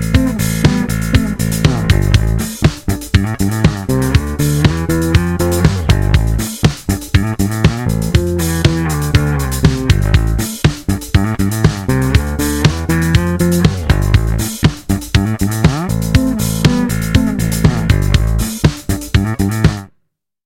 Mm-hmm.